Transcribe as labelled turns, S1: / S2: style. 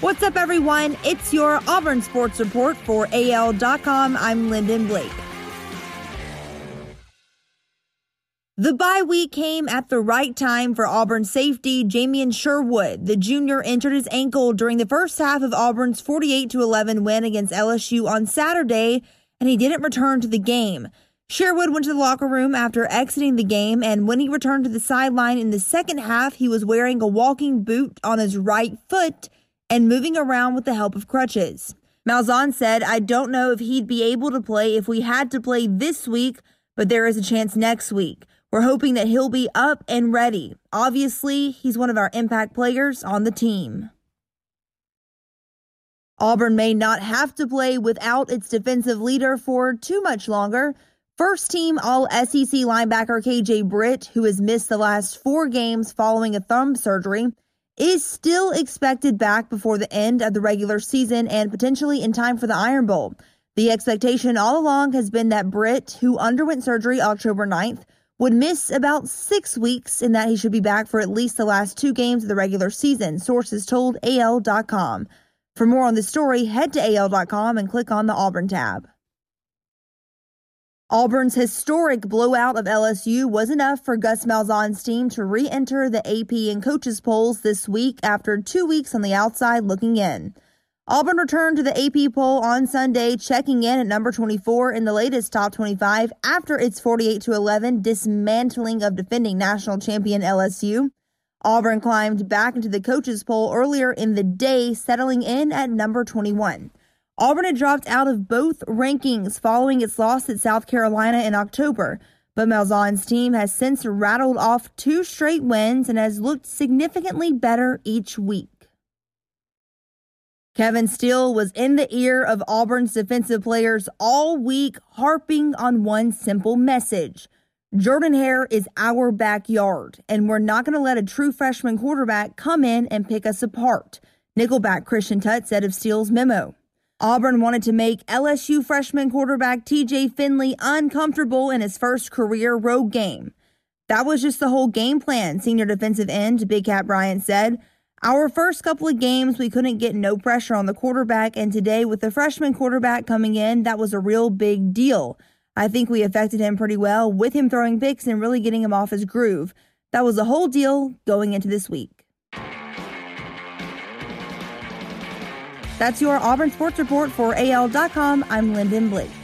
S1: What's up, everyone? It's your Auburn Sports Report for AL.com. I'm Lyndon Blake. The bye week came at the right time for Auburn safety Jamien Sherwood. The junior injured his ankle during the first half of Auburn's 48 11 win against LSU on Saturday, and he didn't return to the game. Sherwood went to the locker room after exiting the game, and when he returned to the sideline in the second half, he was wearing a walking boot on his right foot and moving around with the help of crutches. Malzahn said, I don't know if he'd be able to play if we had to play this week, but there is a chance next week. We're hoping that he'll be up and ready. Obviously, he's one of our impact players on the team. Auburn may not have to play without its defensive leader for too much longer. First team All SEC linebacker KJ Britt, who has missed the last four games following a thumb surgery, is still expected back before the end of the regular season and potentially in time for the Iron Bowl. The expectation all along has been that Britt, who underwent surgery October 9th, would miss about six weeks and that he should be back for at least the last two games of the regular season, sources told AL.com. For more on the story, head to AL.com and click on the Auburn tab. Auburn's historic blowout of LSU was enough for Gus Malzahn's team to re enter the AP and coaches polls this week after two weeks on the outside looking in. Auburn returned to the AP poll on Sunday, checking in at number 24 in the latest top 25 after its 48 11 dismantling of defending national champion LSU. Auburn climbed back into the coaches poll earlier in the day, settling in at number 21. Auburn had dropped out of both rankings following its loss at South Carolina in October, but Malzahn's team has since rattled off two straight wins and has looked significantly better each week. Kevin Steele was in the ear of Auburn's defensive players all week, harping on one simple message. Jordan Hare is our backyard, and we're not going to let a true freshman quarterback come in and pick us apart. Nickelback Christian Tutt said of Steele's memo. Auburn wanted to make LSU freshman quarterback TJ Finley uncomfortable in his first career road game. That was just the whole game plan, senior defensive end Big Cat Bryant said. Our first couple of games, we couldn't get no pressure on the quarterback, and today, with the freshman quarterback coming in, that was a real big deal. I think we affected him pretty well with him throwing picks and really getting him off his groove. That was a whole deal going into this week. That's your Auburn Sports Report for AL.com. I'm Lyndon Blake.